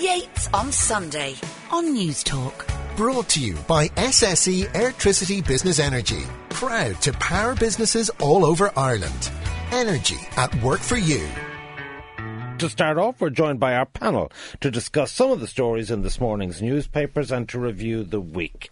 Yates on Sunday on News Talk. Brought to you by SSE Electricity Business Energy. Proud to power businesses all over Ireland. Energy at work for you. To start off, we're joined by our panel to discuss some of the stories in this morning's newspapers and to review the week.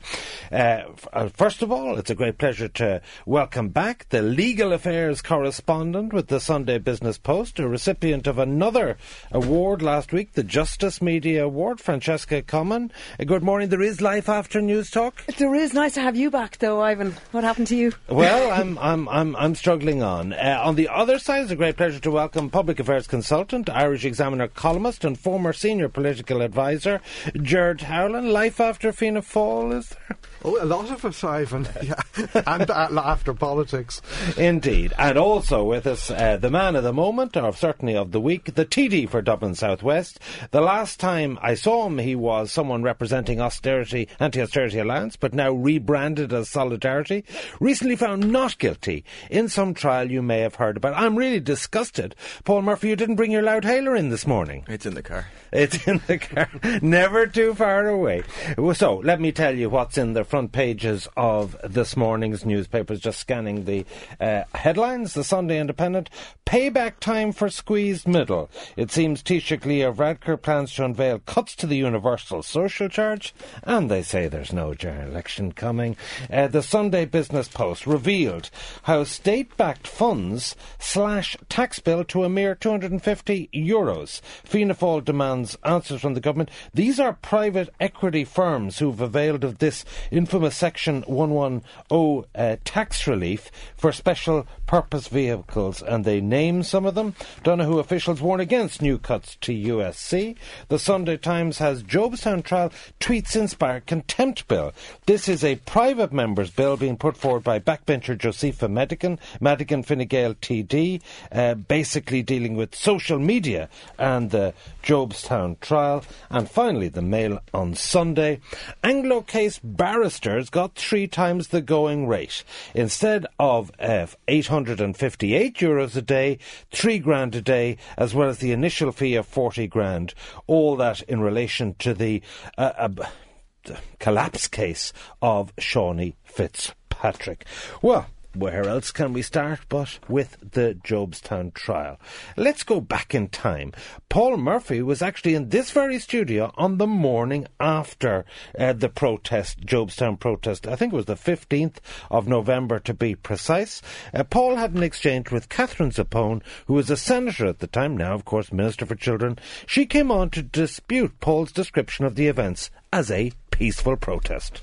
Uh, uh, first of all, it's a great pleasure to welcome back the legal affairs correspondent with the Sunday Business Post, a recipient of another award last week, the Justice Media Award, Francesca Comyn. Uh, good morning. There is life after News Talk. There is. Nice to have you back, though, Ivan. What happened to you? Well, I'm I'm I'm I'm struggling on. Uh, on the other side, it's a great pleasure to welcome public affairs consultant. Irish Examiner columnist and former senior political advisor, Gerard Howlin. Life after Fianna Fáil, is there? Oh, a lot of us, Ivan. Yeah. and uh, after politics. Indeed. And also with us, uh, the man of the moment, or certainly of the week, the TD for Dublin Southwest. The last time I saw him, he was someone representing austerity, anti-austerity alliance, but now rebranded as Solidarity. Recently found not guilty in some trial you may have heard about. I'm really disgusted. Paul Murphy, you didn't bring your Loudhailer in this morning. It's in the car. It's in the car. Never too far away. So, let me tell you what's in the front pages of this morning's newspapers. Just scanning the uh, headlines. The Sunday Independent. Payback time for squeezed middle. It seems Taoiseach Leo Varadkar plans to unveil cuts to the universal social charge. And they say there's no general election coming. Uh, the Sunday Business Post revealed how state-backed funds slash tax bill to a mere 250 euros. Fianna Fáil demands answers from the government. These are private equity firms who've availed of this infamous Section 110 uh, tax relief for special purpose vehicles, and they name some of them. Donohoe officials warn against new cuts to USC. The Sunday Times has Jobstown trial tweets inspire contempt bill. This is a private member's bill being put forward by backbencher Josepha Madigan, Madigan Fine Gael TD, uh, basically dealing with social media and the Jobstown trial. And finally, the Mail on Sunday. Anglo case got three times the going rate. Instead of uh, 858 euros a day, three grand a day, as well as the initial fee of 40 grand. All that in relation to the uh, uh, collapse case of Seanie Fitzpatrick. Well, where else can we start but with the Jobstown trial? Let's go back in time. Paul Murphy was actually in this very studio on the morning after uh, the protest, Jobstown protest. I think it was the 15th of November to be precise. Uh, Paul had an exchange with Catherine Zappone, who was a senator at the time, now, of course, Minister for Children. She came on to dispute Paul's description of the events as a peaceful protest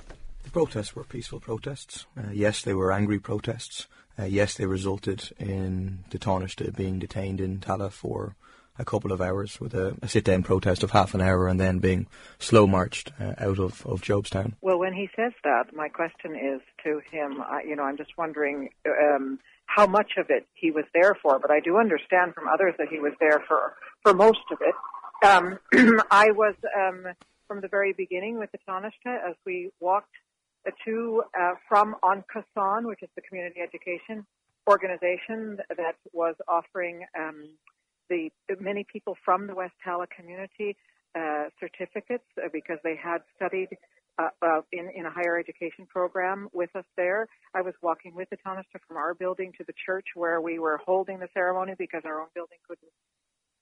protests were peaceful protests. Uh, yes, they were angry protests. Uh, yes, they resulted in the being detained in Tallaght for a couple of hours with a, a sit-down protest of half an hour and then being slow marched uh, out of, of Jobstown. Well, when he says that, my question is to him, I, you know, I'm just wondering um, how much of it he was there for, but I do understand from others that he was there for, for most of it. Um, I was um, from the very beginning with the as we walked to uh, from An Cosán, which is the community education organization that was offering um, the many people from the West Tallaght community uh, certificates uh, because they had studied uh, uh, in, in a higher education program with us there. I was walking with the Taoiseach from our building to the church where we were holding the ceremony because our own building couldn't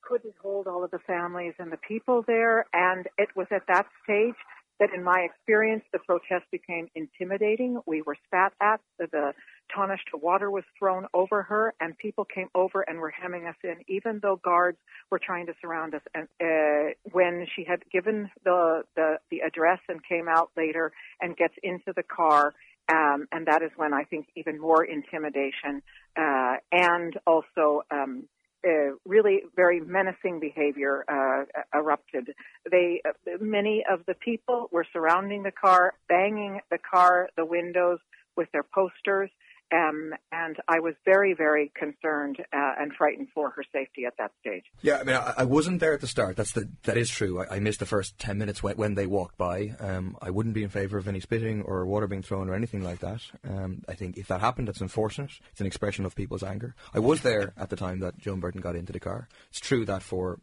couldn't hold all of the families and the people there. And it was at that stage that in my experience, the protest became intimidating. We were spat at. The, Taoiseach water was thrown over her, and people came over and were hemming us in, even though guards were trying to surround us. And uh, when she had given the, the the address and came out later and gets into the car, um, and that is when I think even more intimidation uh, and also um, uh, really very menacing behavior uh, erupted. They, uh, many of the people were surrounding the car, banging the car, the windows with their posters. Um, and I was very, very concerned uh, and frightened for her safety at that stage. Yeah, I mean, I, I wasn't there at the start. That's the that is true. I, I missed the first ten minutes when, when they walked by. Um, I wouldn't be in favour of any spitting or water being thrown or anything like that. Um, I think if that happened, that's unfortunate. It's an expression of people's anger. I was there at the time that Joan Burton got into the car. It's true that for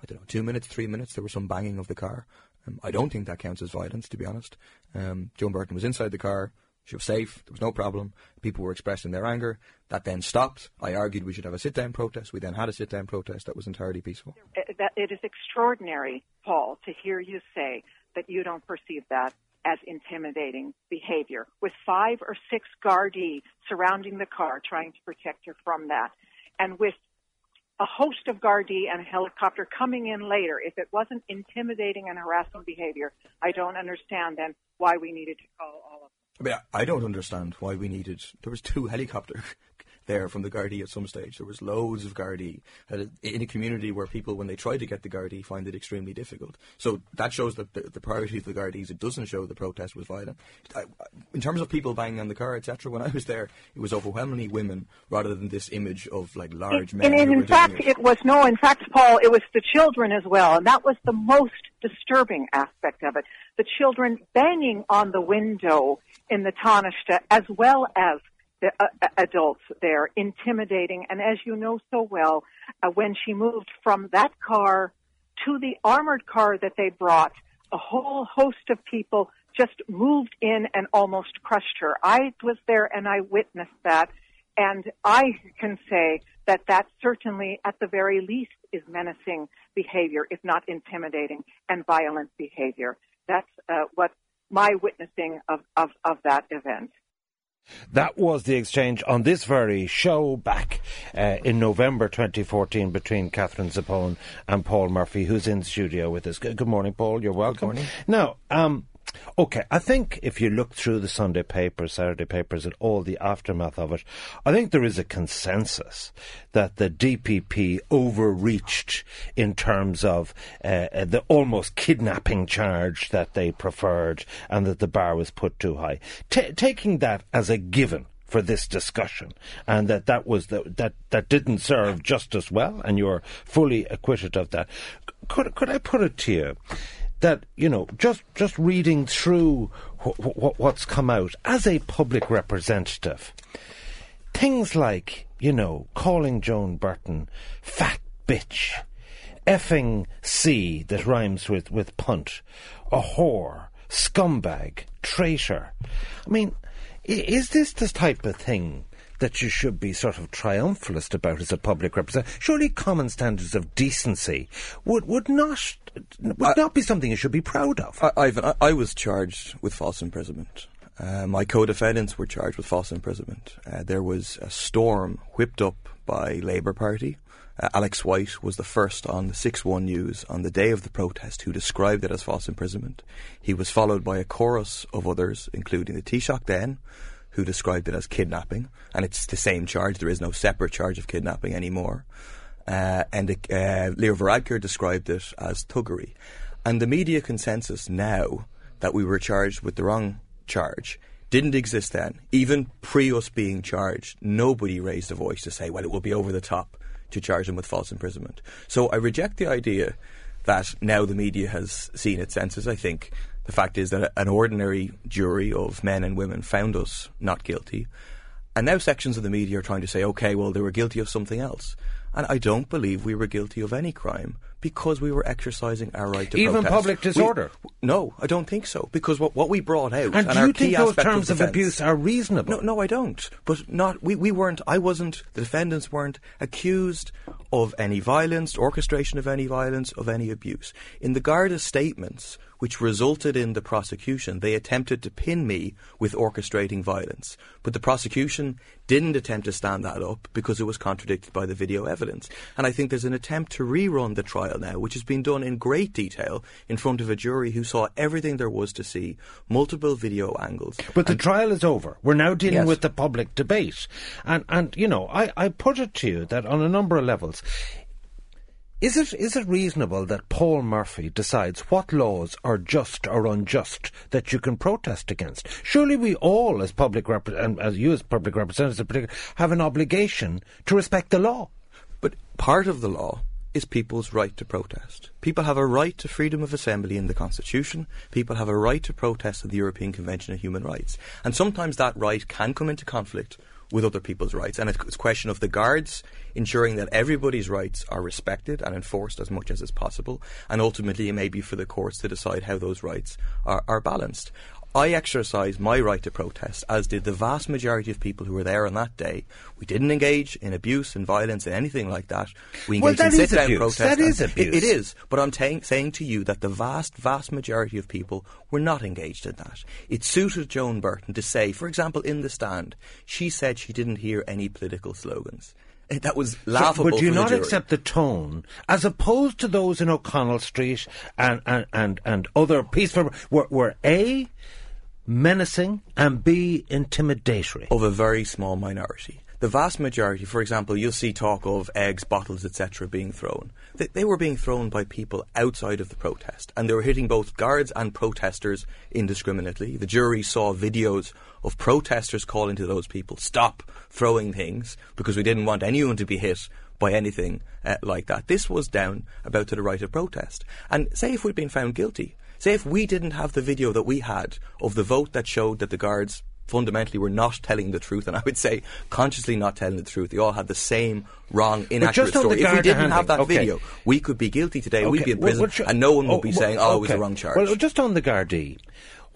I don't know, two minutes, three minutes, there was some banging of the car. Um, I don't think that counts as violence, to be honest. Um, Joan Burton was inside the car. She was safe. There was no problem. People were expressing their anger. That then stopped. I argued we should have a sit-down protest. We then had a sit-down protest that was entirely peaceful. Uh, it is extraordinary, Paul, to hear you say that you don't perceive that as intimidating behavior, with five or six Gardaí surrounding the car trying to protect her from that, and with a host of Gardaí and a helicopter coming in later. If it wasn't intimidating and harassing behavior, I don't understand then why we needed to call all of. I mean, I don't understand why we needed. There was two helicopter there from the Gardaí at some stage. There was loads of Gardaí in a community where people, when they try to get the Gardaí, find it extremely difficult. So that shows that the, the priority of the Gardaís. It doesn't show the protest was violent. I, in terms of people banging on the car, etc. When I was there, it was overwhelmingly women rather than this image of like large men. And, in fact, it. it was no. In fact, Paul, it was the children as well, and that was the most disturbing aspect of it. The children banging on the window in the Taoiseach, as well as the uh, uh, adults there, intimidating. And as you know so well, uh, when she moved from that car to the armored car that they brought, a whole host of people just moved in and almost crushed her. I was there and I witnessed that. And I can say that that certainly, at the very least, is menacing behavior, if not intimidating and violent behavior. That's uh, what my witnessing of, of, of that event. That was the exchange on this very show back uh, in November 2014 between Catherine Zappone and Paul Murphy, who's in studio with us. Good morning, Paul. You're welcome. Good morning. Now, um, Okay, I think if you look through the Sunday papers, Saturday papers, and all the aftermath of it, I think there is a consensus that the DPP overreached in terms of uh, uh, the almost kidnapping charge that they preferred and that the bar was put too high. T- taking that as a given, for this discussion, and that that was the, that that didn't serve justice well, and you're fully acquitted of that. Could could I put it to you? That you know just just reading through wh- wh- what's come out as a public representative things like you know calling Joan Burton fat bitch effing C that rhymes with with punt a whore scumbag traitor. I mean is this the type of thing that you should be sort of triumphalist about as a public representative. Surely common standards of decency would, would not would I, not be something you should be proud of. I, Ivan, I, I was charged with false imprisonment. Uh, my co-defendants were charged with false imprisonment. Uh, there was a storm whipped up by Labour Party. Uh, Alex White was the first on the 6-1 news on the day of the protest who described it as false imprisonment. He was followed by a chorus of others, including the Taoiseach then, who described it as kidnapping, and it's the same charge. There is no separate charge of kidnapping anymore. Uh, and uh, Leo Varadkar described it as thuggery. And the media consensus now that we were charged with the wrong charge didn't exist then. Even pre us being charged, nobody raised a voice to say, well, it will be over the top to charge them with false imprisonment. So I reject the idea that now the media has seen its senses. I think the fact is that an ordinary jury of men and women found us not guilty. And now sections of the media are trying to say, okay, well, they were guilty of something else. And I don't believe we were guilty of any crime because we were exercising our right to even protest. public disorder. We, no, I don't think so. Because what, what we brought out and, and do you think those terms of, of, abuse are reasonable? No, no, I don't. But not we, we weren't. I wasn't. The defendants weren't accused of any violence, orchestration of any violence, of any abuse. In the Garda statements, which resulted in the prosecution, they attempted to pin me with orchestrating violence. But the prosecution didn't attempt to stand that up because it was contradicted by the video evidence. And I think there's an attempt to rerun the trial now, which has been done in great detail in front of a jury who saw everything there was to see, multiple video angles. But the trial is over. We're now dealing yes. with the public debate. And, and you know, I, I put it to you that on a number of levels, is it is it reasonable that Paul Murphy decides what laws are just or unjust that you can protest against? Surely we all, as public rep- and as you as public representatives in particular, have an obligation to respect the law. But part of the law is people's right to protest. People have a right to freedom of assembly in the Constitution. People have a right to protest in the European Convention of Human Rights. And sometimes that right can come into conflict with other people's rights. And it's a question of the guards ensuring that everybody's rights are respected and enforced as much as is possible. And ultimately, it may be for the courts to decide how those rights are, are balanced. I exercised my right to protest, as did the vast majority of people who were there on that day. We didn't engage in abuse and violence and anything like that. We Well, engaged that in sit-down abuse. protest. That is abuse. It, it is. But I'm ta- saying to you that the vast, vast majority of people were not engaged in that. It suited Joan Burton to say, for example, in the stand, she said she didn't hear any political slogans. Eh, That was laughable. Would you for the not jury. accept the tone, as opposed to those in O'Connell Street and and and, and other peaceful, were, were a menacing and b intimidatory? of a very small minority. The vast majority, for example, you'll see talk of eggs, bottles, etc., being thrown. They, they were being thrown by people outside of the protest, and they were hitting both guards and protesters indiscriminately. The jury saw videos of protesters calling to those people, "Stop throwing things," because we didn't want anyone to be hit by anything uh, like that. This was down about to the right of protest. And say if we'd been found guilty, say if we didn't have the video that we had of the vote that showed that the guards fundamentally were not telling the truth, and I would say consciously not telling the truth. They all had the same wrong, inaccurate just on the story. If we didn't handling, have that okay. video, we could be guilty today. We'd be in well, prison, should- and no one would oh, be well, saying, "Oh, it was okay. the wrong charge." Well, just on the Gardaí,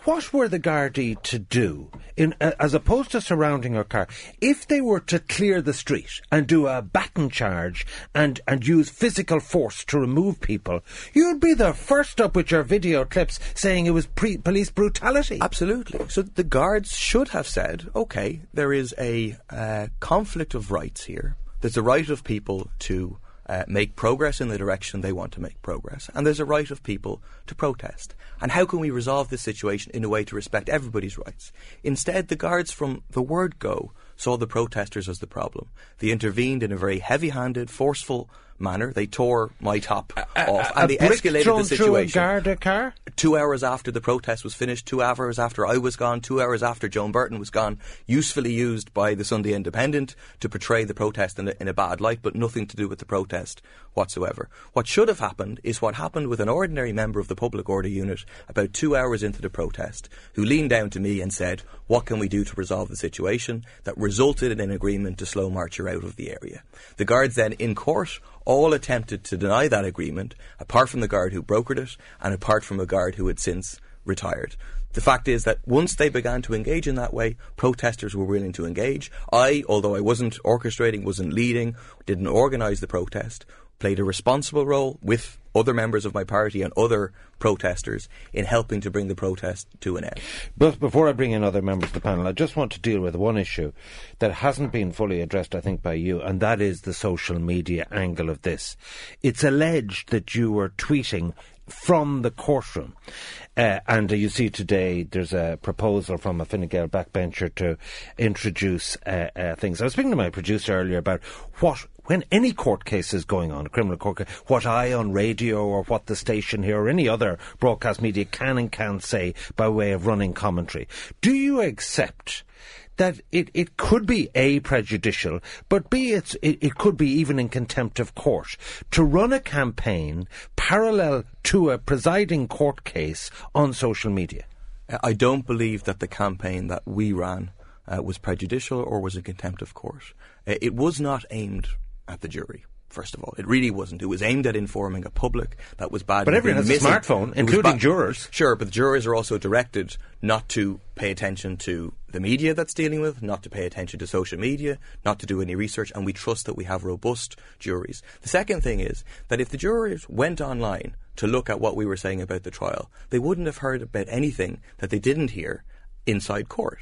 what were the Gardaí to do, in, uh, as opposed to surrounding her car, if they were to clear the street and do a baton charge and, and use physical force to remove people? You'd be the first up with your video clips saying it was pre- police brutality. Absolutely. So the guards should have said, okay, there is a uh, conflict of rights here. There's a right of people to uh, make progress in the direction they want to make progress, and there's a right of people to protest. And how can we resolve this situation in a way to respect everybody's rights? Instead, the guards from the word go saw the protesters as the problem. They intervened in a very heavy-handed, forceful manner. They tore my top off, a and they brick escalated thrown the through a situation Garda car? two hours after the protest was finished, two hours after I was gone, two hours after Joan Burton was gone, usefully used by the Sunday Independent to portray the protest in a, in a bad light, but nothing to do with the protest whatsoever. What should have happened is what happened with an ordinary member of the Public Order Unit about two hours into the protest, who leaned down to me and said, What can we do to resolve the situation? That resulted in an agreement to slow march her out of the area. The guards then, in court, all attempted to deny that agreement, apart from the guard who brokered it and apart from a guard who had since retired. The fact is that once they began to engage in that way, protesters were willing to engage. I, although I wasn't orchestrating, wasn't leading, didn't organise the protest, played a responsible role with other members of my party and other protesters in helping to bring the protest to an end. But before I bring in other members of the panel, I just want to deal with one issue that hasn't been fully addressed, I think, by you, and that is the social media angle of this. It's alleged that you were tweeting from the courtroom. Uh, and uh, you see today there's a proposal from a Fine Gael backbencher to introduce uh, uh, things. I was speaking to my producer earlier about what when any court case is going on, a criminal court case, what I on radio or what the station here or any other broadcast media can and can't say by way of running commentary. Do you accept that it, it could be A, prejudicial, but B, it's, it, it could be even in contempt of court to run a campaign parallel to a presiding court case on social media? I don't believe that the campaign that we ran uh, was prejudicial or was in contempt of court. Uh, it was not aimed at the jury. First of all, it really wasn't. It was aimed at informing a public that was bad. But everyone has a smartphone, including jurors. Sure, but the jurors are also directed not to pay attention to the media that's dealing with, not to pay attention to social media, not to do any research, and we trust that we have robust juries. The second thing is that if the jurors went online to look at what we were saying about the trial, they wouldn't have heard about anything that they didn't hear inside court.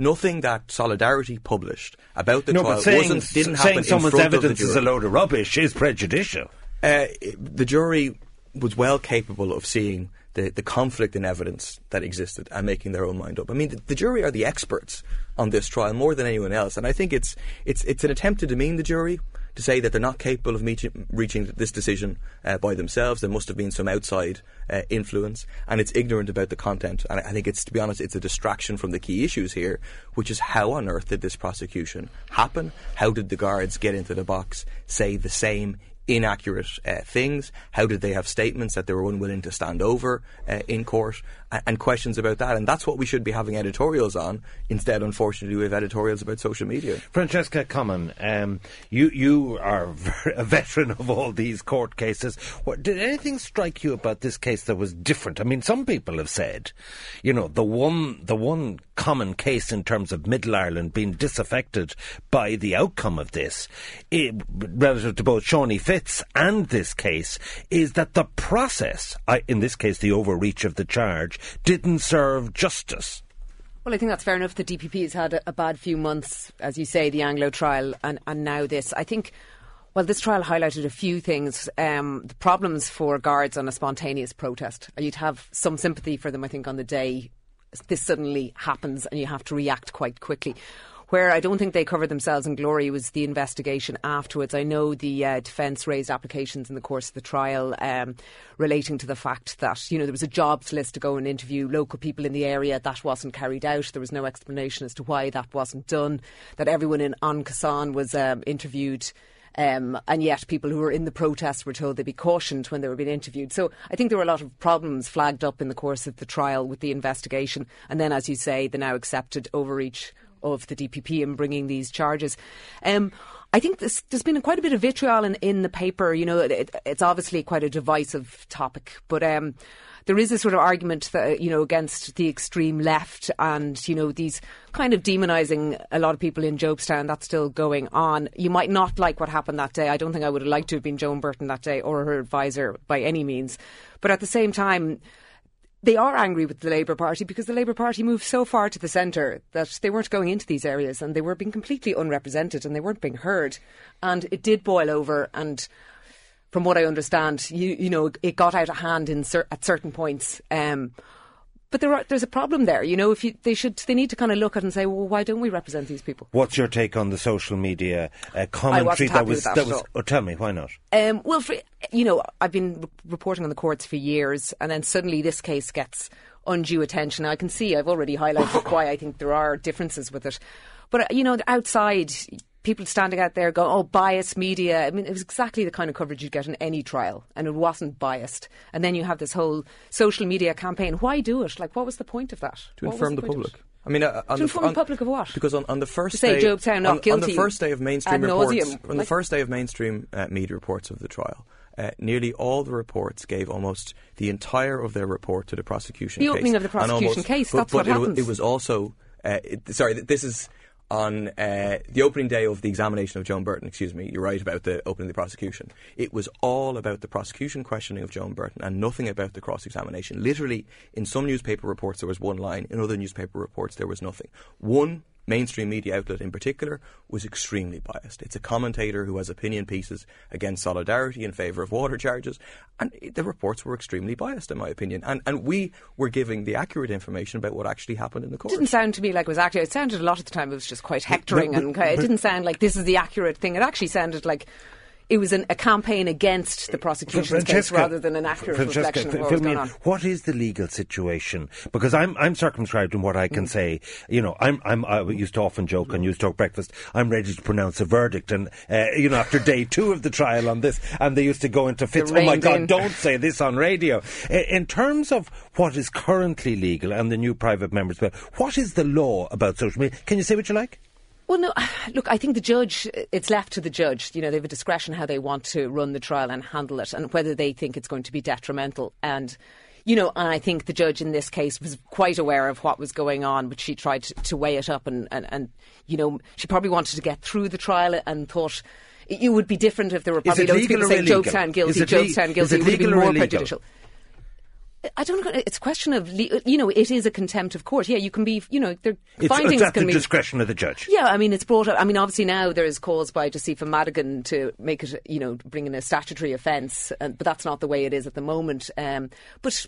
Nothing that Solidarity published about the no, trial saying, wasn't didn't saying happen in someone's front of the evidence is a load of rubbish is prejudicial. Uh, the jury was well capable of seeing the, the conflict in evidence that existed and making their own mind up. I mean, the, the jury are the experts on this trial more than anyone else, and I think it's it's it's an attempt to demean the jury to say that they're not capable of meet, reaching this decision uh, by themselves. There must have been some outside uh, influence, and it's ignorant about the content. And I I think it's, to be honest, it's a distraction from the key issues here, which is how on earth did this prosecution happen? How did the guards get into the box, say the same inaccurate uh, things? How did they have statements that they were unwilling to stand over uh, in court? And, and, questions about that. And that's what we should be having editorials on. Instead, unfortunately, we have editorials about social media. Francesca Comyn, um, you you are a veteran of all these court cases. What, did anything strike you about this case that was different? I mean, some people have said, you know, the one the one common case in terms of Middle Ireland being disaffected by the outcome of this, it, relative to both Seanie And this case, is that the process, I, in this case the overreach of the charge, didn't serve justice. Well, I think that's fair enough. The DPP has had a, a bad few months, as you say, the Anglo trial, and, and now this. I think well, this trial highlighted a few things. Um, the problems for guards on a spontaneous protest. You'd have some sympathy for them, I think, on the day this suddenly happens and you have to react quite quickly. Where I don't think they covered themselves in glory was the investigation afterwards. I know the uh, defence raised applications in the course of the trial um, relating to the fact that you know there was a jobs list to go and interview local people in the area. That wasn't carried out. There was no explanation as to why that wasn't done. That everyone in An Cosán was um, interviewed um, and yet, people who were in the protest were told they'd be cautioned when they were being interviewed. So I think there were a lot of problems flagged up in the course of the trial with the investigation. And then, as you say, the now accepted overreach of the DPP in bringing these charges. Um, I think this, there's been quite a bit of vitriol in, in the paper. You know, it, it's obviously quite a divisive topic, but um, there is a sort of argument that you know against the extreme left and you know these kind of demonising a lot of people in Jobstown. That's still going on. You might not like what happened that day. I don't think I would have liked to have been Joan Burton that day or her advisor by any means. But at the same time they are angry with the Labour Party because the Labour Party moved so far to the centre that they weren't going into these areas and they were being completely unrepresented and they weren't being heard. And it did boil over. And from what I understand, you, you know, it got out of hand in cer- at certain points. Um, but there are, there's a problem there. You know, if you, they should, they need to kind of look at it and say, well, why don't we represent these people? What's your take on the social media uh, commentary that was that, that was? Oh, tell me, why not? Um, well, for, you know, I've been re- reporting on the courts for years, and then suddenly this case gets undue attention. I can see I've already highlighted why I think there are differences with it. But uh, you know, outside, people standing out there going, oh, biased media. I mean, it was exactly the kind of coverage you'd get in any trial, and it wasn't biased. And then you have this whole social media campaign. Why do it? Like, what was the point of that? To what inform the, the public. I mean, uh, on to the, inform on, the public of what? Because on, on the first to say day, Jobstown not on, guilty on the first day of mainstream reports, on the first day of mainstream uh, media reports of the trial, uh, nearly all the reports gave almost the entire of their report to the prosecution. The case. opening of the prosecution almost, case. But, That's but what it, happens. it was also. Uh, it, sorry, this is on uh, the opening day of the examination of Joan Burton, excuse me, you're right about the opening of the prosecution. It was all about the prosecution questioning of Joan Burton and nothing about the cross examination. Literally, in some newspaper reports, there was one line, in other newspaper reports, there was nothing. One mainstream media outlet in particular was extremely biased. It's a commentator who has opinion pieces against solidarity in favour of water charges, and the reports were extremely biased, in my opinion. And, and we were giving the accurate information about what actually happened in the court. It didn't sound to me like it was accurate. It sounded a lot of the time it was just quite hectoring, but, and it didn't sound like this is the accurate thing. It actually sounded like it was an, a campaign against the prosecution's case rather than an accurate Francesca, reflection of what was going in. on. What is the legal situation? Because I'm I'm circumscribed in what I Mm. can say. You know, I'm I'm I used to often joke on News Talk Breakfast. I'm ready to pronounce a verdict, and uh, you know, after day two of the trial on this, and they used to go into fits. Oh my God! in. Don't say this on radio. In terms of what is currently legal and the new private members bill, what is the law about social media? Can you say what you like? Well, no, look, I think the judge, it's left to the judge. You know, they have a discretion how they want to run the trial and handle it and whether they think it's going to be detrimental. And, you know, and I think the judge in this case was quite aware of what was going on, but she tried to, to weigh it up and, and, and, you know, she probably wanted to get through the trial and thought it would be different if there were probably loads of people saying illegal? Jobstown guilty, Jobstown is guilty. it It would have been legal or more illegal? prejudicial. I don't know. It's a question of, you know, it is a contempt of court. Yeah, you can be, you know, the It's, findings it's at can the be discretion of the judge. yeah, I mean, it's brought up. I mean, obviously now there is calls by Josepha Madigan to make it, you know, bring in a statutory offence, but that's not the way it is at the moment. Um, but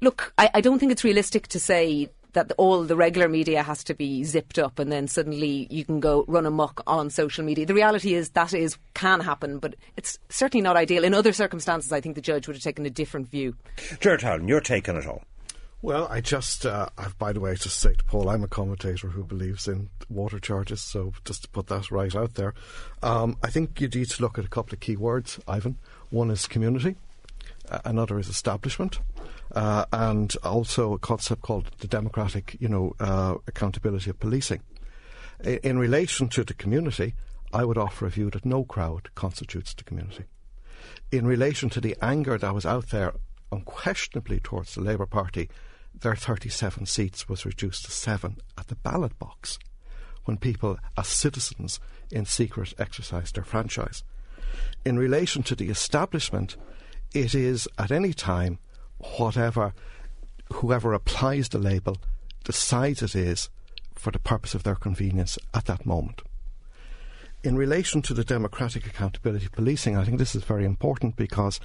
look, I, I don't think it's realistic to say that all the regular media has to be zipped up and then suddenly you can go run amok on social media. The reality is that is can happen, but it's certainly not ideal. In other circumstances, I think the judge would have taken a different view. Gerard Howlin, your take on it all. Well, I just, uh, I've, by the way, just say to Paul, I'm a commentator who believes in water charges, so just to put that right out there. Um, I think you need to look at a couple of key words, Ivan. One is community, uh, another is establishment, uh, and also a concept called the democratic, you know, uh, accountability of policing. I- in relation to the community, I would offer a view that no crowd constitutes the community. In relation to the anger that was out there unquestionably towards the Labour Party, their 37 seats was reduced to seven at the ballot box when people, as citizens, in secret exercised their franchise. In relation to the establishment, it is at any time whatever whoever applies the label decides it is for the purpose of their convenience at that moment. In relation to the democratic accountability policing, I think this is very important because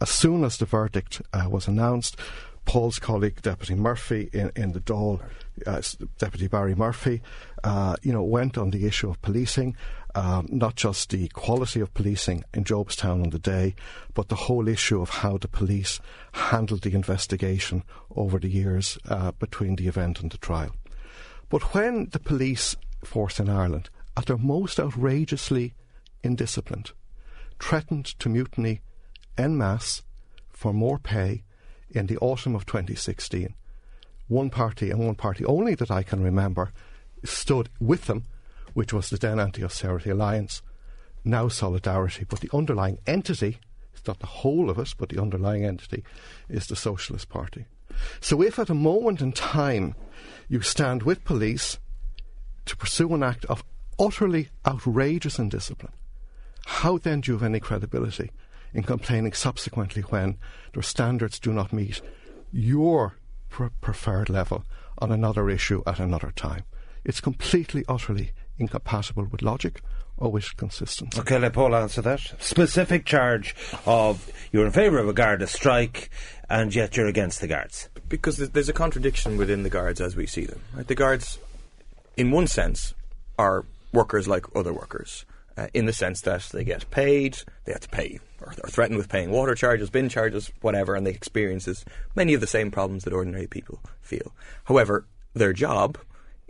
as soon as the verdict uh, was announced, Paul's colleague, Deputy Murphy, in, in the Dáil, uh, Deputy Barry Murphy, uh, you know, went on the issue of policing, um, not just the quality of policing in Jobstown on the day, but the whole issue of how the police handled the investigation over the years uh, between the event and the trial. But when the police force in Ireland, at their most outrageously indisciplined, threatened to mutiny en masse for more pay in the autumn of 2016, one party and one party only that I can remember stood with them, which was the then Anti Austerity Alliance, now Solidarity, but the underlying entity, it's not the whole of it, but the underlying entity is the Socialist Party. So if at a moment in time you stand with police to pursue an act of utterly outrageous indiscipline, how then do you have any credibility in complaining subsequently when their standards do not meet your pre- preferred level on another issue at another time? It's completely, utterly incompatible with logic or with consistency. Okay, let Paul answer that. Specific charge of you're in favour of a Garda strike and yet you're against the Guards. because there's- there's a contradiction within the guards as we see them. Right? The guards, in one sense, are workers like other workers, uh, in the sense that they get paid, they have to pay, or are threatened with paying water charges, bin charges, whatever, and they experiences many of the same problems that ordinary people feel. However, their job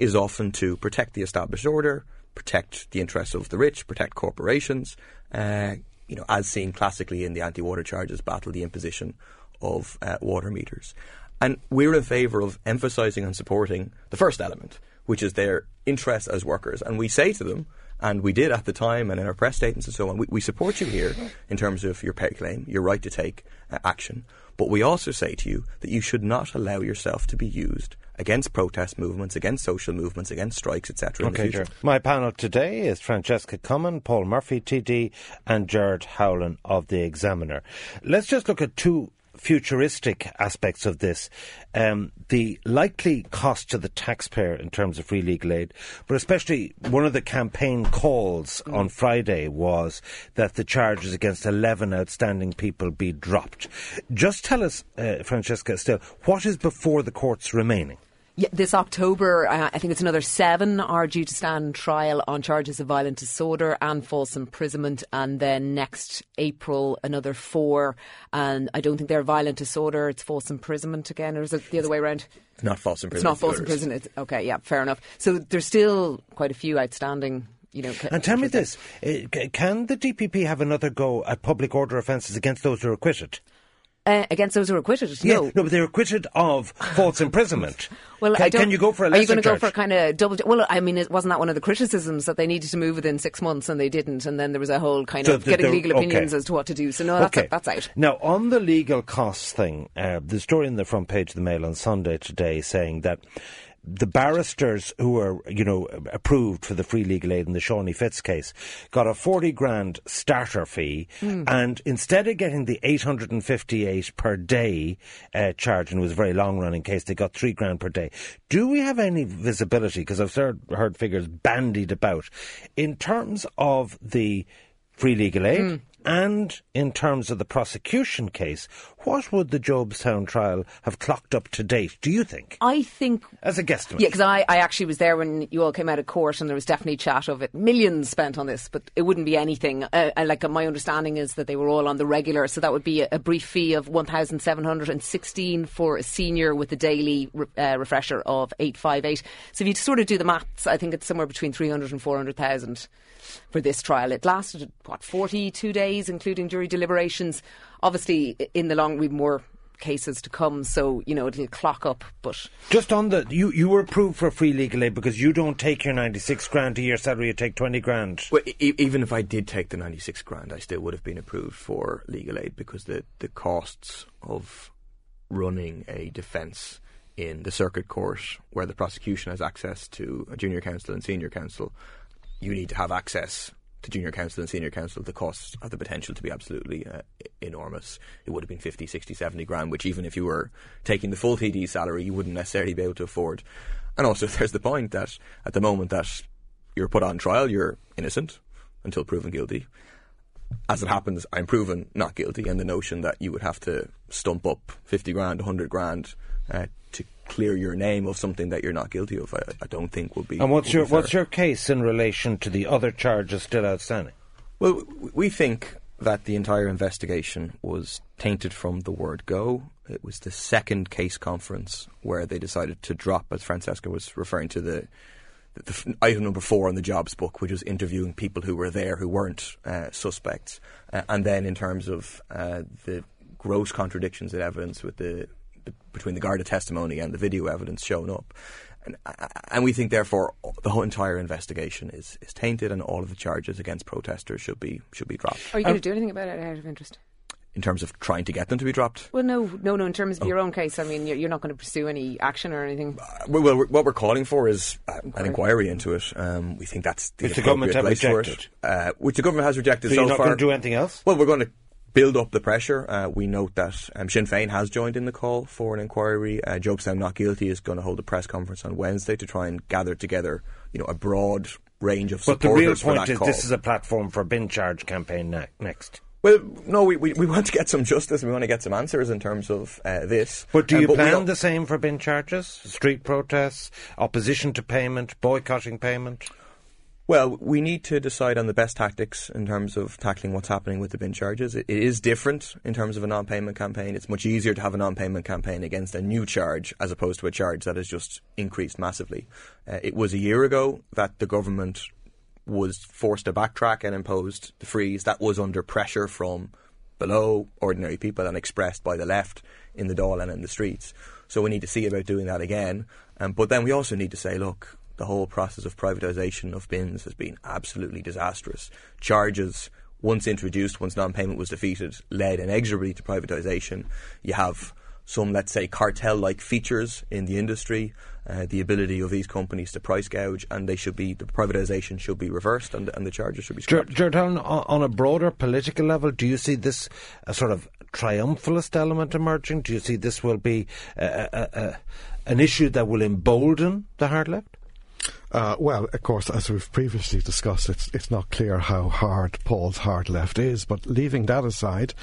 is often to protect the established order, protect the interests of the rich, protect corporations, uh, you know, as seen classically in the anti-water charges battle, the imposition of uh, water meters. And we're in favour of emphasising and supporting the first element, which is their interest as workers. And we say to them, and we did at the time and in our press statements and so on, we, we support you here in terms of your pay claim, your right to take uh, action. But we also say to you that you should not allow yourself to be used against protest movements, against social movements, against strikes, etc. Okay. Ger. My panel today is Francesca Comyn, Paul Murphy, TD, and Gerard Howlin of The Examiner. Let's just look at two futuristic aspects of this. Um, the likely cost to the taxpayer in terms of free legal aid, but especially one of the campaign calls on Friday was that the charges against 11 outstanding people be dropped. Just tell us, uh, Francesca, still, what is before the courts remaining? Yeah, this October, uh, I think it's another seven are due to stand trial on charges of violent disorder and false imprisonment, and then next April another four. And I don't think they're violent disorder; it's false imprisonment again, or is it the other way around? It's not false imprisonment. It's not false imprisonment. Okay, yeah, fair enough. So there's still quite a few outstanding. You know, And tell me this: uh, Can the DPP have another go at public order offences against those who are acquitted? Uh, against those who are acquitted. Yeah, no, no, but they're acquitted of false imprisonment. Well, can, I can you go for a Are you going to go for kind of double? Well, I mean, it wasn't that one of the criticisms that they needed to move within six months and they didn't, and then there was a whole kind So of the- getting the- legal opinions okay. as to what to do. So no, that's okay, that's out. Now, on the legal costs thing, uh, the story in the front page of the Mail on Sunday today saying that the barristers who were, you know, approved for the free legal aid in the Seanie Fitz case got a 40 grand starter fee and instead of getting the 858 per day uh, charge, and it was a very long running case, they got 3 grand per day. Do we have any visibility, because I've heard, heard figures bandied about, in terms of the free legal aid? And in terms of the prosecution case, What would the Jobstown trial have clocked up to date, do you think? I think As a guesstimate. Yeah, because I, I actually was there when you all came out of court, and there was definitely chat of it. Millions spent on this, but it wouldn't be anything. Uh, uh, like uh, my understanding is that they were all on the regular, so that would be a, a brief fee of one thousand seven hundred and sixteen for a senior with a daily re- uh, refresher of eight five eight. So if you sort of do the maths, I think it's somewhere between three hundred and four hundred thousand for this trial. It lasted what forty two days, including jury deliberations. Obviously, in the long, we've more cases to come, so you know it'll clock up, but. Just on the, you, you were approved for free legal aid because you don't take your 96 grand a year salary, you take 20 grand. Well, e- even if I did take the 96 grand, I still would have been approved for legal aid because the, the costs of running a defence in the circuit court where the prosecution has access to a junior counsel and senior counsel, you need to have access to junior counsel and senior counsel. The costs have the potential to be absolutely uh, enormous. It would have been 50, 60, 70 grand, which even if you were taking the full TD salary, you wouldn't necessarily be able to afford. And also, there's the point that at the moment that you're put on trial, you're innocent until proven guilty. As it happens, I'm proven not guilty, and the notion that you would have to stump up 50 grand, 100 grand uh, to clear your name of something that you're not guilty of, I, I don't think would be. And what's your what's your case in relation to the other charges still outstanding? Well, we think that the entire investigation was tainted from the word go. It was the second case conference where they decided to drop, as Francesca was referring to, the, the, item number four on the jobs book, which was interviewing people who were there who weren't uh, suspects. Uh, and then, in terms of uh, the gross contradictions in evidence with the between the Garda testimony and the video evidence shown up. And, and we think, therefore, the whole entire investigation is, is tainted, and all of the charges against protesters should be should be dropped. Are you going to do anything about it out of interest? In terms of trying to get them to be dropped, Well, no, no, no. In terms Oh. of your own case, I mean, you're, you're not going to pursue any action or anything. Uh, well, well, what we're calling for is uh, an inquiry into it. Um, we think that's the Which the government appropriate have place for rejected. it, uh, which the government has rejected So so you're not far. going to do anything else? Well, we're going to build up the pressure. Uh, we note that um, Sinn Féin has joined in the call for an inquiry. Uh, Jobstown Not Guilty is going to hold a press conference on Wednesday to try and gather together, you know, a broad range of But the real point is call. this is a platform for bin charge campaign ne- next. Well, no, we, we, we want to get some justice and we want to get some answers in terms of uh, this. But do Uh, you we plan the same for bin charges? Street protests, opposition to payment, boycotting payment? Well, we need to decide on the best tactics in terms of tackling what's happening with the bin charges. It, it is different in terms of a non payment campaign. It's much easier to have a non payment campaign against a new charge as opposed to a charge that has just increased massively. Uh, it was a year ago that the government was forced to backtrack and imposed the freeze. That was under pressure from below ordinary people and expressed by the left in the Dáil and in the streets. So we need to see about doing that again. Um, but then we also need to say, look, the whole process of privatisation of bins has been absolutely disastrous. Charges, once introduced, once non-payment was defeated, led inexorably to privatisation. You have some, let's say, cartel-like features in the industry, uh, the ability of these companies to price gouge, and they should be the privatisation should be reversed, and, and the charges should be Ger- scrapped. Gerdown, on on a broader political level, do you see this a sort of triumphalist element emerging? Do you see this will be uh, uh, uh, an issue that will embolden the hard left? Uh, well, of course, as we've previously discussed, it's it's not clear how hard Paul's hard left is. But leaving that aside,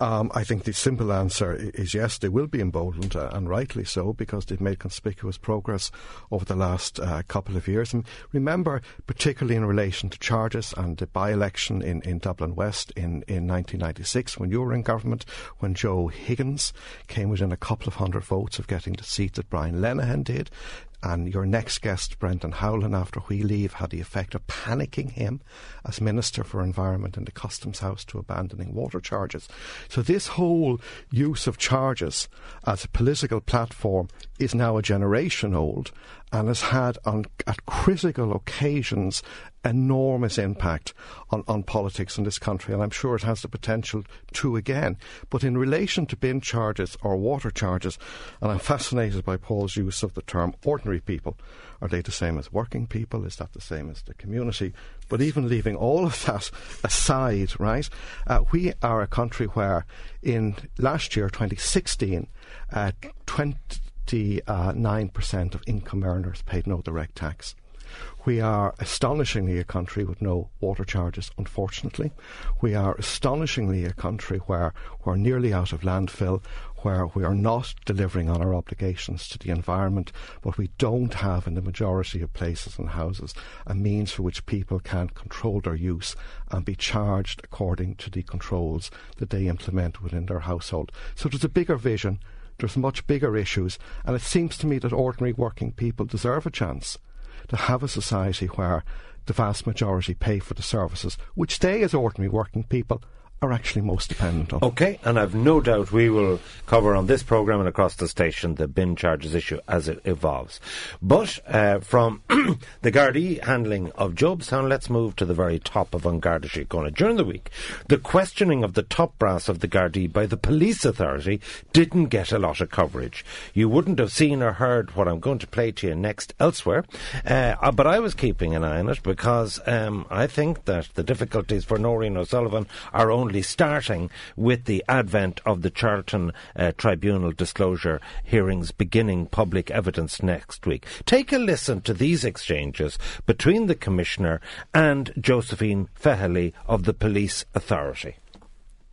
um, I think the simple answer is yes, they will be emboldened, uh, and rightly so, because they've made conspicuous progress over the last uh, couple of years. And remember, particularly in relation to charges and the by-election in, in Dublin West in, in 1996, when you were in government, when Joe Higgins came within a couple of hundred votes of getting the seat that Brian Lenihan did and your next guest, Brendan Howlin, after we leave, had the effect of panicking him as Minister for Environment in the Customs House to abandoning water charges. So this whole use of charges as a political platform is now a generation old and has had on at critical occasions enormous impact on, on politics in this country, and I'm sure it has the potential to again. But in relation to bin charges or water charges, and I'm fascinated by Paul's use of the term ordinary people. Are they the same as working people? Is that the same as the community? But even leaving all of that aside, right, uh, we are a country where in last year, 2016, uh, 29% of income earners paid no direct tax. We are astonishingly a country with no water charges, unfortunately. We are astonishingly a country where we're nearly out of landfill, where we are not delivering on our obligations to the environment, but we don't have in the majority of places and houses a means for which people can control their use and be charged according to the controls that they implement within their household. So there's a bigger vision, there's much bigger issues, and it seems to me that ordinary working people deserve a chance to have a society where the vast majority pay for the services, which they, as ordinary working people, are actually most dependent on. Okay, and I've no doubt we will cover on this programme and across the station the bin charges issue as it evolves. But uh, from the Gardaí handling of Jobstown, let's move to the very top of An Garda Síochána. During the week, the questioning of the top brass of the Gardaí by the police authority didn't get a lot of coverage. You wouldn't have seen or heard what I'm going to play to you next elsewhere, uh, but I was keeping an eye on it because um, I think that the difficulties for Nóirín O'Sullivan are only starting with the advent of the Charleton uh, Tribunal disclosure hearings beginning public evidence next week. Take a listen to these exchanges between the Commissioner and Josephine Feehily of the Police Authority.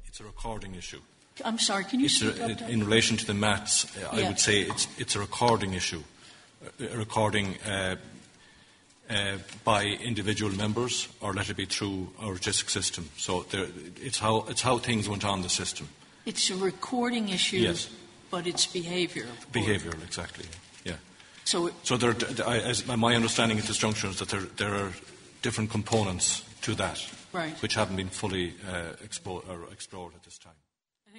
It's a recording issue. I'm sorry, can you It's speak a, up? in relation to the maths, uh, I Yeah. would say it's, it's a recording issue. A recording uh, uh, by individual members or let it be through our logistic system. So there, it's, how, it's how things went on the system. It's a recording issue, Yes. but it's behaviour. Behavioural, exactly. Yeah. So it- So there, I, as my understanding at this juncture is that there, there are different components to that, Right. which haven't been fully uh, expo- or explored at this time.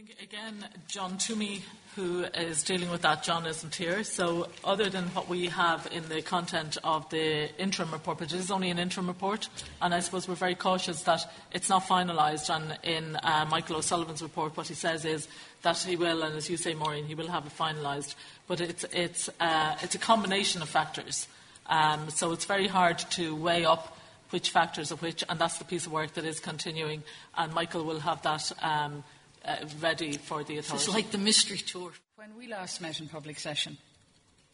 Think, again, John Twomey, who is dealing with that, John isn't here. So, other than what we have in the content of the interim report, but it is only an interim report, and I suppose we're very cautious that it's not finalised. And in uh, Michael O'Sullivan's report, what he says is that he will, and as you say, Maureen, he will have it finalised. But it's, it's, uh, it's a combination of factors. Um, so, it's very hard to weigh up which factors are which, and that's the piece of work that is continuing. And Michael will have that. Um, uh, ready for the authority. it's like the mystery tour. When we last met in public session,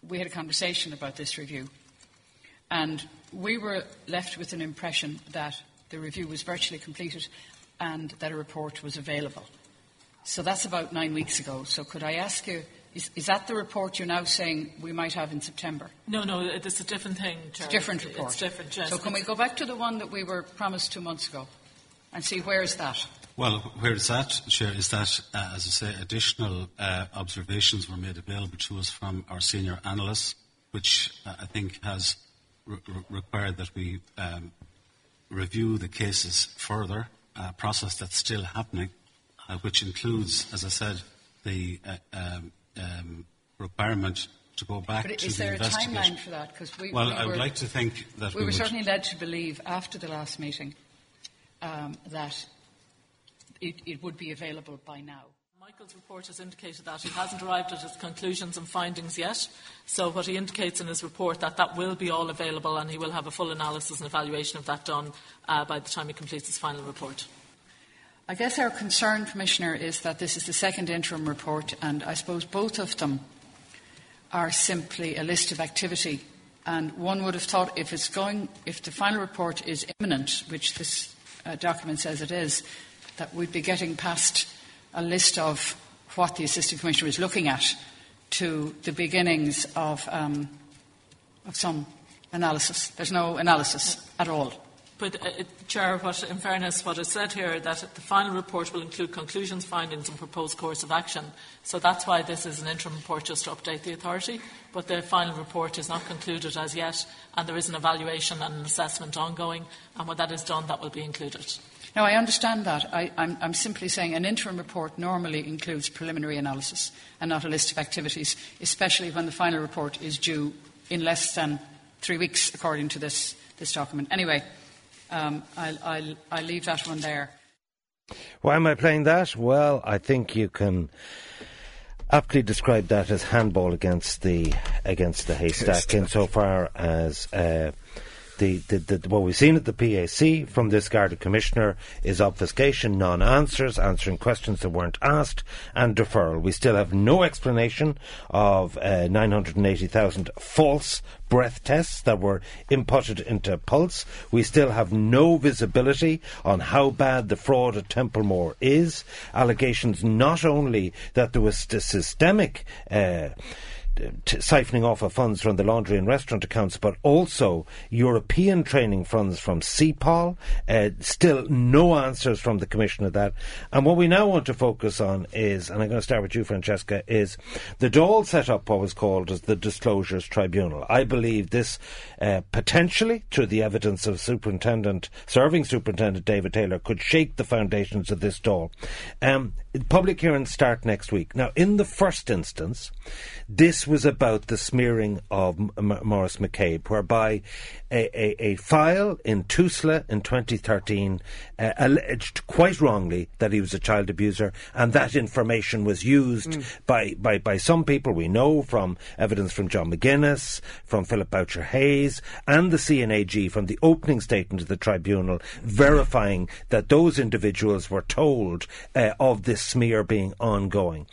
we had a conversation about this review, and we were left with an impression that the review was virtually completed and that a report was available. So that's about nine weeks ago. So could I ask you, is, is that the report you're now saying we might have in September? No, no, it's a different thing. It's a different report. It's different, yes. So can we go back to the one that we were promised two months ago and see where is that? Well, where it's at, Chair, is that, uh, as I say, additional uh, observations were made available to us from our senior analysts, which uh, I think has re- re- required that we um, review the cases further, a process that's still happening, uh, which includes, as I said, the uh, um, um, requirement to go back But to is the there a timeline for that? Because we, well, we I would were- like to think that we we, were would. certainly led to believe after the last meeting um, that it, it would be available by now. Michael's report has indicated that he hasn't arrived at his conclusions and findings yet. So what he indicates in his report that that will be all available, and he will have a full analysis and evaluation of that done uh, by the time he completes his final report. I guess our concern, Commissioner, is that this is the second interim report, and I suppose both of them are simply a list of activity. And one would have thought if it's going, if the final report is imminent, which this uh, document says it is, that we'd be getting past a list of what the Assistant Commissioner is looking at to the beginnings of, um, of some analysis. There's no analysis at all. But, uh, Chair, what, in fairness, what is said here that the final report will include conclusions, findings, and proposed course of action. So that's why this is an interim report just to update the authority. But the final report is not concluded as yet, and there is an evaluation and an assessment ongoing. And when that is done, that will be included. Now, I understand that. I, I'm, I'm simply saying an interim report normally includes preliminary analysis and not a list of activities, especially when the final report is due in less than three weeks, according to this, this document. Anyway, um, I'll, I'll, I'll leave that one there. Why am I playing that? Well, I think you can aptly describe that as handball against the against the haystack, insofar as uh, The, the, the, what we've seen at the PAC from this Garda Commissioner is obfuscation, non answers, answering questions that weren't asked, and deferral. We still have no explanation of uh, 980,000 false breath tests that were inputted into Pulse. We still have no visibility on how bad the fraud at Templemore is. Allegations not only that there was systemic. Uh, t- siphoning off of funds from the laundry and restaurant accounts, but also European training funds from CEPOL. Uh, still no answers from the Commission of that. And what we now want to focus on is, and I'm going to start with you, Francesca, is the Dáil set up what was called as the Disclosures Tribunal. I believe this uh, potentially, through the evidence of Superintendent, Serving Superintendent David Taylor, could shake the foundations of this Dáil. Um, public hearings start next week. Now, in the first instance, this was about the smearing of M- Maurice McCabe, whereby a, a, a, file in Tusla in 2013 uh, alleged quite wrongly that he was a child abuser, and that information was used mm. by, by, by some people we know from evidence from John McGuinness, from Philip Boucher Hayes, and the CNAG from the opening statement of the tribunal, verifying that those individuals were told uh, of this smear being ongoing.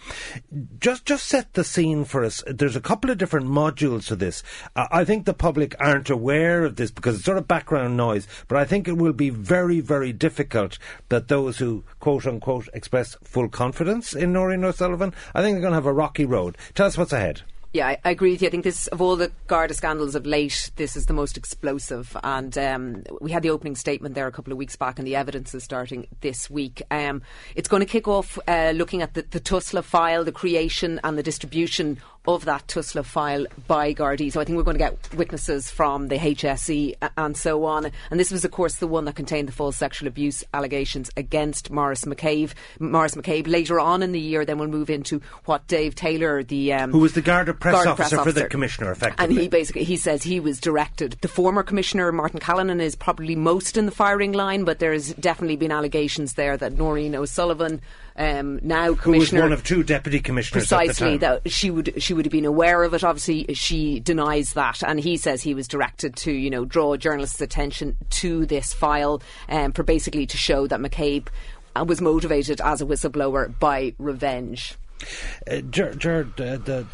Just, just set the scene for us. There's a couple of different modules to this. Uh, I think the public aren't aware of this because it's sort of background noise, but I think it will be very, very difficult that those who quote unquote express full confidence in Nóirín O'Sullivan, I think they're going to have a rocky road. Tell us what's ahead. Yeah, I, I, agree with you. I think this, of all the Garda scandals of late, this is the most explosive. And um, we had the opening statement there a couple of weeks back, and the evidence is starting this week. Um, it's going to kick off uh, looking at the, the Tusla file, the creation and the distribution of that Tusla file by Gardaí. So I think we're going to get witnesses from the HSE and so on. And this was, of course, the one that contained the false sexual abuse allegations against Maurice McCabe. Maurice McCabe. Later on in the year, then we'll move into what Dave Taylor, the um, who was the Garda press, Garda officer, press officer for the commissioner, effectively, and he basically he says he was directed. The former commissioner Martin Callinan is probably most in the firing line, but there has definitely been allegations there that Nóirín O'Sullivan um, now commissioner, who was one of two deputy commissioners, precisely that she would she would have been aware of it. Obviously, she denies that, and he says he was directed to you know draw journalists' attention to this file um, for basically to show that McCabe uh, was motivated as a whistleblower by revenge. Uh, Ger- Ger- the, the,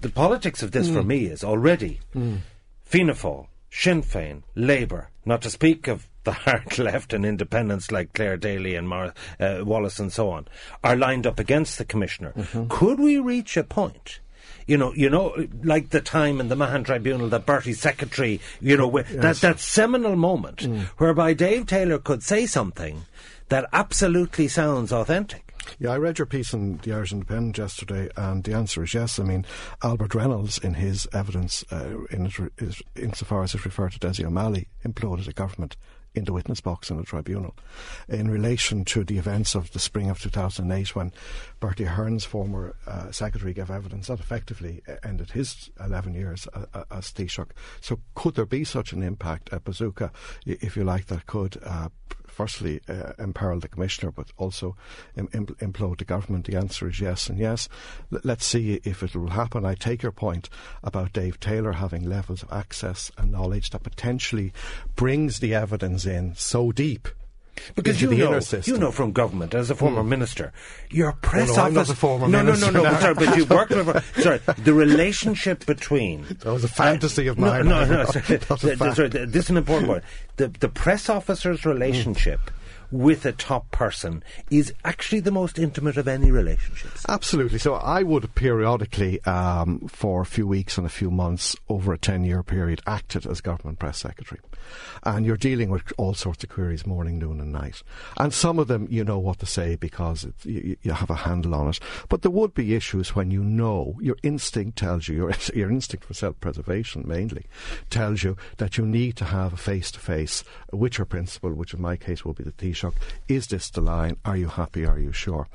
the, politics of this mm. for me is already mm. Fianna Fáil, Sinn Féin, Labour, not to speak of the hard left and independents like Clare Daly and Mar- uh, Wallace and so on, are lined up against the commissioner. Mm-hmm. Could we reach a point? you know, you know, like the time in the Mahon Tribunal that Bertie's secretary, you know, yes. that that seminal moment mm. whereby Dave Taylor could say something that absolutely sounds authentic. Yeah, I read your piece in the Irish Independent yesterday, and the answer is yes. I mean, Albert Reynolds, in his evidence, uh, in insofar as it referred to Desi O'Malley, imploded a government in the witness box in the tribunal in relation to the events of the spring of 2008 when Bertie Ahern's former uh, secretary gave evidence that effectively ended his 11 years uh, uh, as Taoiseach. So could there be such an impact, a bazooka, if you like, that could uh, firstly uh, imperil the commissioner, but also Im- implode the government? The answer is yes and yes. L- let's see if it will happen. I take your point about Dave Taylor having levels of access and knowledge that potentially brings the evidence in so deep because you know, you know from government as a former mm. minister, your press oh, no, office. no, no, no, no, no. sorry, but you worked with. Sorry, the relationship between. That was a fantasy uh, of mine. No, no, no. Sorry, the, sorry, this is an important point. The the press officer's relationship. Mm with a top person is actually the most intimate of any relationships. Absolutely. So I would periodically, um, for a few weeks and a few months over a 10 year period, acted as government press secretary and you're dealing with all sorts of queries morning, noon, and night. And some of them you know what to say because it, you, you, have a handle on it. But there would be issues when you know your instinct tells you your your instinct for self-preservation mainly tells you that you need to have a face-to-face with your principal, which in my case will be the Taoiseach. Is this the line? Are you happy? Are you sure?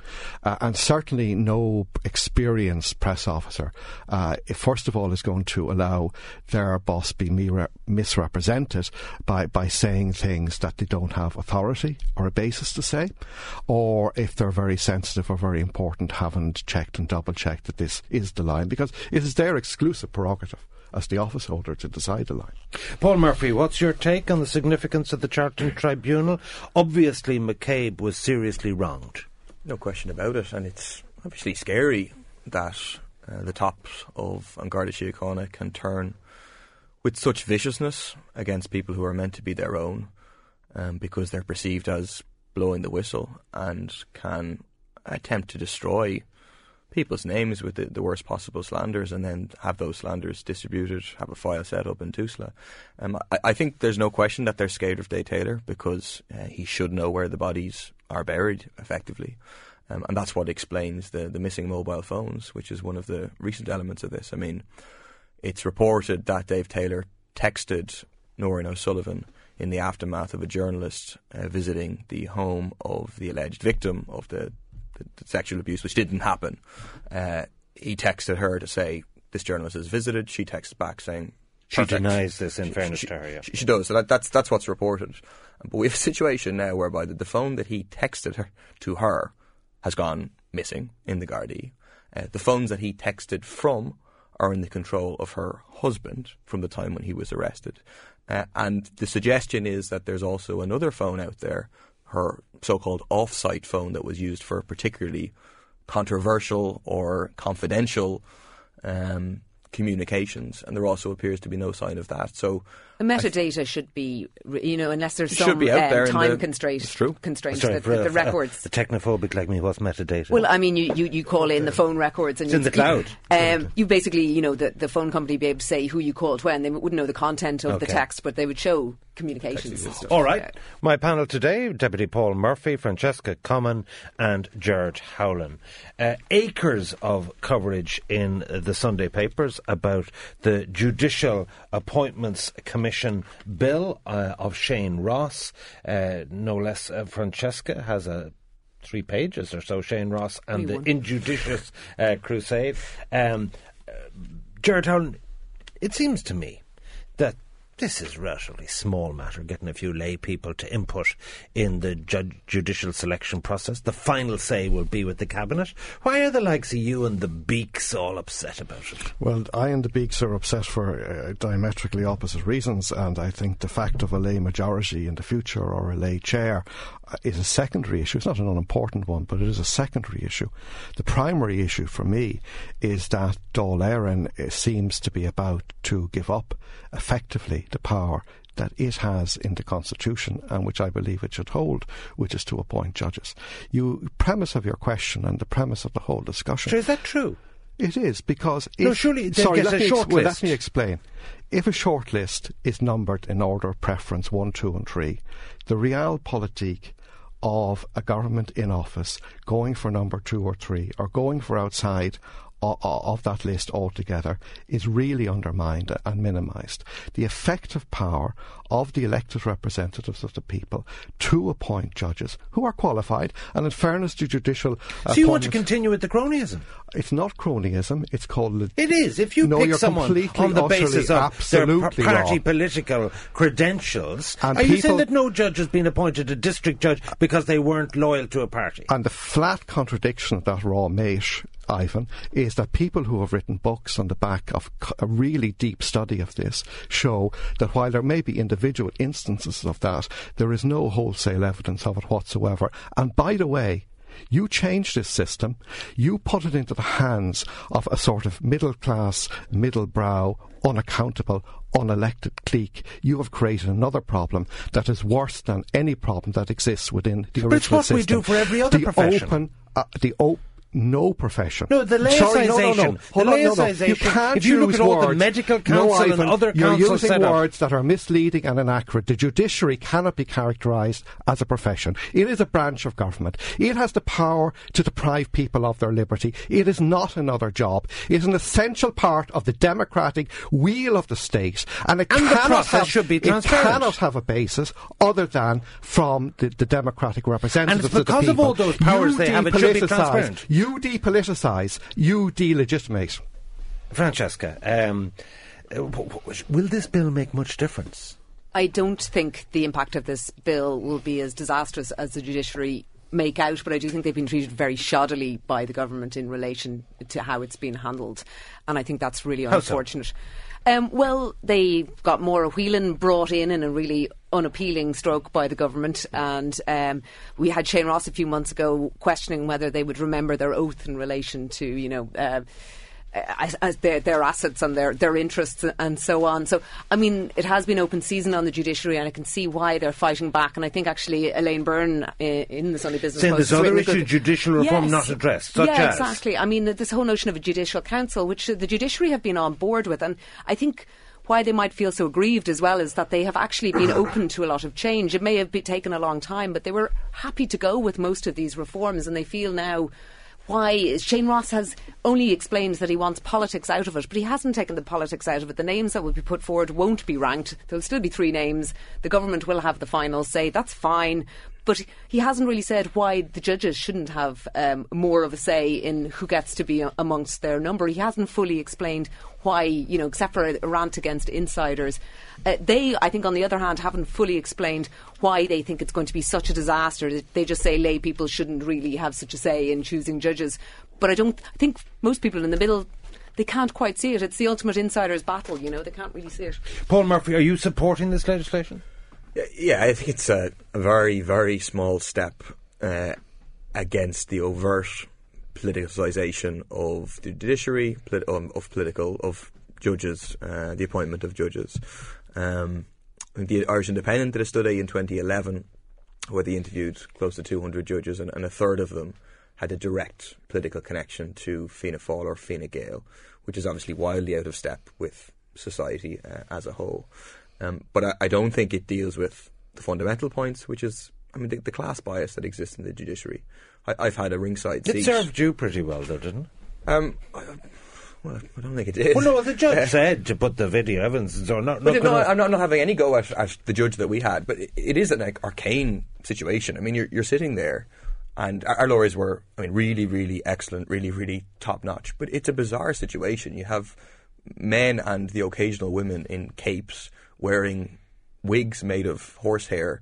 Uh, and certainly no experienced press officer, uh, first of all, is going to allow their boss be misrepresented by, by saying things that they don't have authority or a basis to say, or if they're very sensitive or very important, haven't checked and double checked that this is the line, because it is their exclusive prerogative as the office holder to decide the line. Paul Murphy, what's your take on the significance of the Charleton Tribunal? Obviously, McCabe was seriously wronged. No question about it, and it's obviously scary that uh, the tops of An Garda Síochána can turn with such viciousness against people who are meant to be their own um, because they're perceived as blowing the whistle and can attempt to destroy people's names with the, the, worst possible slanders and then have those slanders distributed, have a file set up in TUSLA. Um, I, I, think there's no question that they're scared of Dave Taylor because uh, he should know where the bodies are buried effectively. Um, and that's what explains the, the missing mobile phones, which is one of the recent elements of this. I mean, it's reported that Dave Taylor texted Nóirín O'Sullivan in the aftermath of a journalist uh, visiting the home of the alleged victim of the, the, the sexual abuse, which didn't happen. Uh, he texted her to say, This journalist has visited. She texted back saying, She denies this, in she, fairness she, to her. Yeah. She, she, does. So that, that's, that's what's reported. But we have a situation now whereby the, the phone that he texted her to her has gone missing in the Gardaí. Uh, the phones that he texted from are in the control of her husband from the time when he was arrested. Uh, and the suggestion is that there's also another phone out there, her so called off site phone, that was used for particularly controversial or confidential um, communications, and there also appears to be no sign of that. So the metadata th- should be, you know, unless there's some um, time the, constraint, constraints, Sorry, the, the, the, records. The technophobic like me, what's metadata? Well, I mean, you, you, you call in the phone records, and it's in the cloud. Um, you basically, you know, the, the phone company be able to say who you called when. They wouldn't know the content of okay. the text, but they would show communications. All right. Yeah. My panel today Deputy Paul Murphy, Francesca Comyn, and Gerard Howlin. Uh, acres of coverage in the Sunday papers about the Judicial Appointments Commission bill uh, of Shane Ross. Uh, no less, uh, Francesca has a three pages or so, Shane Ross and the injudicious uh, crusade. Um, uh, Gerard Howlin, it seems to me that this is relatively small matter, getting a few lay people to input in the ju- judicial selection process. The final say will be with the cabinet. Why are the likes of you and the Beaks all upset about it? Well, I and the Beaks are upset for uh, diametrically opposite reasons, and I think the fact of a lay majority in the future or a lay chair uh, is a secondary issue. It's not an unimportant one, but it is a secondary issue. The primary issue for me is that Dáil Éireann uh, seems to be about to give up effectively the power that it has in the Constitution and which I believe it should hold, which is to appoint judges. You premise of your question and the premise of the whole discussion. So is that true? It is because no, surely sorry, let me, ex- well, let me explain. If a short list is numbered in order of preference one, two, and three, the real realpolitik of a government in office going for number two or three or going for outside of that list altogether is really undermined and minimised. The effective power of the elected representatives of the people to appoint judges who are qualified, and in fairness to judicial. So you want to continue with the cronyism? It's not cronyism. It's called. Le- it is. If you no, pick someone on the basis of their party wrong. political credentials, and are people, you saying that no judge has been appointed a district judge because they weren't loyal to a party? And the flat contradiction of that raw mate Ivan, is that people who have written books on the back of a really deep study of this show that while there may be individual instances of that, there is no wholesale evidence of it whatsoever. And by the way, you change this system, you put it into the hands of a sort of middle class, middle brow, unaccountable, unelected clique, you have created another problem that is worse than any problem that exists within the but original it's what system. we do for every other the profession. Open, uh, the open no profession. No, the laicization. Sorry, no, no, no. The laicization. You can't if you look at all words, the medical council no, Ivan, and other you're using words that are misleading and inaccurate. The judiciary cannot be characterised as a profession. It is a branch of government. It has the power to deprive people of their liberty. It is not another job. It is an essential part of the democratic wheel of the state, and it and cannot have, should be transparent. it cannot have a basis other than from the, the democratic representatives and it's because of the people. of all those powers you they have, it should be transparent. You depoliticise, you delegitimate. Francesca, um, uh, w- w- will this bill make much difference? I don't think the impact of this bill will be as disastrous as the judiciary make out, but I do think they've been treated very shoddily by the government in relation to how it's been handled, and I think that's really How so? Um, well, they got Máire Whelan brought in in a really unappealing stroke by the government, and um, we had Shane Ross a few months ago questioning whether they would remember their oath in relation to, you know. Uh, as, their, their assets and their, their interests and so on. So, I mean, it has been open season on the judiciary, and I can see why they're fighting back. And I think actually Elaine Byrne uh, in the Sunday Business Saying Post there's other issues, judicial reform Yes. not addressed, such yeah, as? exactly. I mean, this whole notion of a judicial council, which the judiciary have been on board with, and I think why they might feel so aggrieved as well is that they have actually been open to a lot of change. It may have been taken a long time, but they were happy to go with most of these reforms, and they feel now. Why Shane Ross has only explained that he wants politics out of it, but he hasn't taken the politics out of it. The names that will be put forward won't be ranked. There'll still be three names. The government will have the final say. That's fine. But he hasn't really said why the judges shouldn't have um, more of a say in who gets to be amongst their number. He hasn't fully explained why, you know, except for a, rant against insiders. Uh, they, I think, on the other hand, haven't fully explained why they think it's going to be such a disaster. They just say lay people shouldn't really have such a say in choosing judges. But I don't. I think most people in the middle. They can't quite see it. It's the ultimate insider's battle, you know. They can't really see it. Paul Murphy, are you supporting this legislation? Yeah, I think it's a, a very, very small step uh, against the overt politicisation of the judiciary, polit- um, of political, of judges, uh, the appointment of judges. Um, the Irish Independent did a study in 2011 where they interviewed close to 200 judges, and, and a third of them had a direct political connection to Fianna Fáil or Fine Gael, which is obviously wildly out of step with society uh, as a whole. Um, but I, I don't think it deals with the fundamental points, which is, I mean, the, the class bias that exists in the judiciary. I, I've had a ringside seat. It served you pretty well, though, didn't it? Um, I, well, I don't think it did. Well, no, the judge Uh, said to put the video evidence, so not, not no, I'm not, not having any go at, at the judge that we had, but it, it is an like, arcane situation. I mean, you're, you're sitting there, and our, our lawyers were, I mean, really, really excellent, really, really top notch. But it's a bizarre situation. You have men and the occasional women in capes wearing wigs made of horsehair,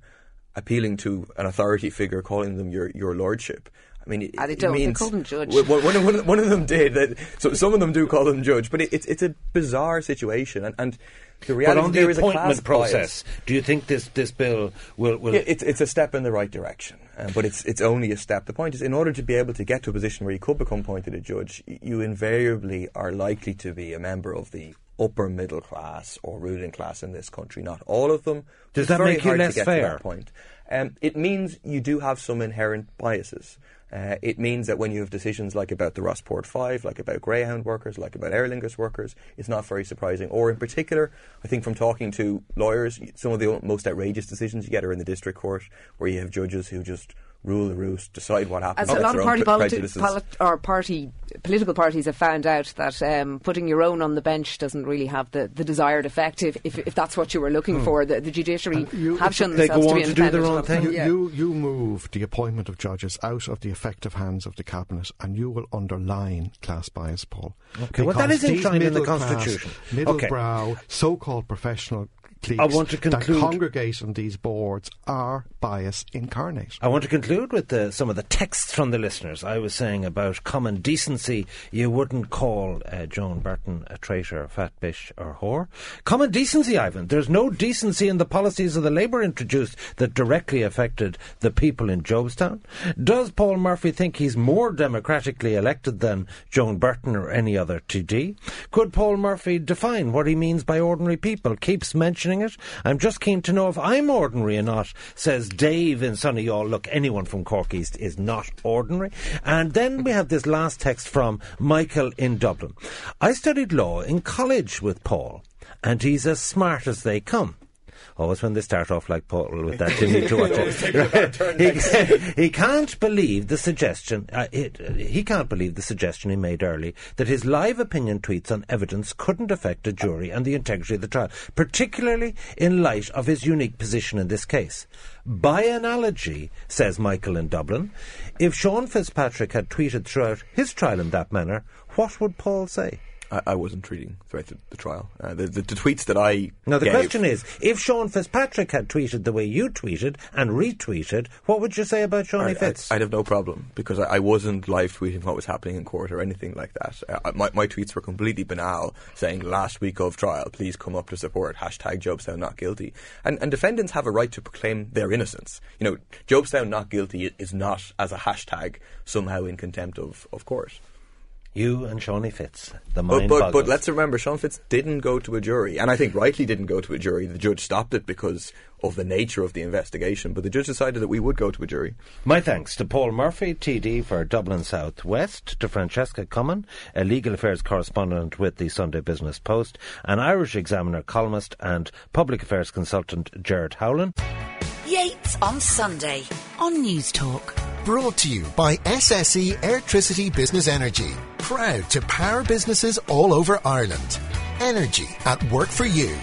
appealing to an authority figure, calling them your your lordship. I mean, it, they don't. They means- call them judge. One, one, one, of- one of them did. That, so some of them do call them judge, but it, it's it's a bizarre situation, and, and the But reality on there the is a class appointment bias. process, do you think this, this bill will... will Yeah, it's it's a step in the right direction, uh, but it's it's only a step. The point is, in order to be able to get to a position where you could become appointed a judge, you invariably are likely to be a member of the upper middle class or ruling class in this country. Not all of them. Does that make you to less get to fair? that point. Um, it means you do have some inherent biases. Uh, it means that when you have decisions like about the Rossport Five, like about Greyhound workers, like about Aer Lingus workers, it's not very surprising. Or in particular, I think from talking to lawyers, some of the most outrageous decisions you get are in the district court, where you have judges who just rule the roost, decide what happens. As a lot of party pre- politi- prejudices. polit- or party political parties have found out that um, putting your own on the bench doesn't really have the, the desired effect. If, if, if that's what you were looking Hmm. for, the, the judiciary You- have shown They themselves go to be on to do their independent own thing? You, Yeah. you, you move the appointment of judges out of the effective hands of the cabinet, and you will underline class bias, Paul. Okay, well, that Because enshrined in the middle-class, Constitution. Okay. Middle-brow, so-called professional cliques I want to that conclude- congregate on these boards are bias incarnate. I want to conclude with the, some of the texts from the listeners. I was saying about common decency. You wouldn't call uh, Joan Burton a traitor, fat bitch, or whore. Common decency, Ivan. There's no decency in the policies of the Labour introduced that directly affected the people in Jobstown. Does Paul Murphy think he's more democratically elected than Joan Burton or any other TD? Could Paul Murphy define what he means by ordinary people? Keeps mentioning it. I'm just keen to know if I'm ordinary or not, says Dave in Sunny All. Look, anyone from Cork East is not ordinary. And then we have this last text from Michael in Dublin. I studied law in college with Paul, and he's as smart as they come. Always when they start off like Paul with that, you need to watch it. he, he can't believe the suggestion. Uh, it, he can't believe the suggestion he made early that his live opinion tweets on evidence couldn't affect a jury and the integrity of the trial, particularly in light of his unique position in this case. By analogy, says Michael in Dublin, if Sean Fitzpatrick had tweeted throughout his trial in that manner, what would Paul say? I, I wasn't tweeting throughout the, the trial. Uh, the, the, the tweets that I Now, the gave- question is if Sean Fitzpatrick had tweeted the way you tweeted and retweeted, what would you say about I, Fitz? I, would have no problem because I, I wasn't live tweeting what was happening in court or anything like that. Uh, my, my tweets were completely banal, saying last week of trial, please come up to support hashtag Jobstown not guilty. And, and defendants have a right to proclaim their innocence. You know, Jobstown not guilty is not as a hashtag somehow in contempt of, of court. You and Seanie Fitz, the But, mind but, boggles. but let's remember, Sean Fitz didn't go to a jury, and I think rightly didn't go to a jury. The judge stopped it because of the nature of the investigation, but the judge decided that we would go to a jury. My thanks to Paul Murphy, TD for Dublin South West, to Francesca Comyn, a legal affairs correspondent with the Sunday Business Post, an Irish Examiner columnist, and public affairs consultant Gerard Howlin. Yates on Sunday on Newstalk. Brought to you by SSE Electricity Business Energy. Proud to power businesses all over Ireland. Energy at work for you.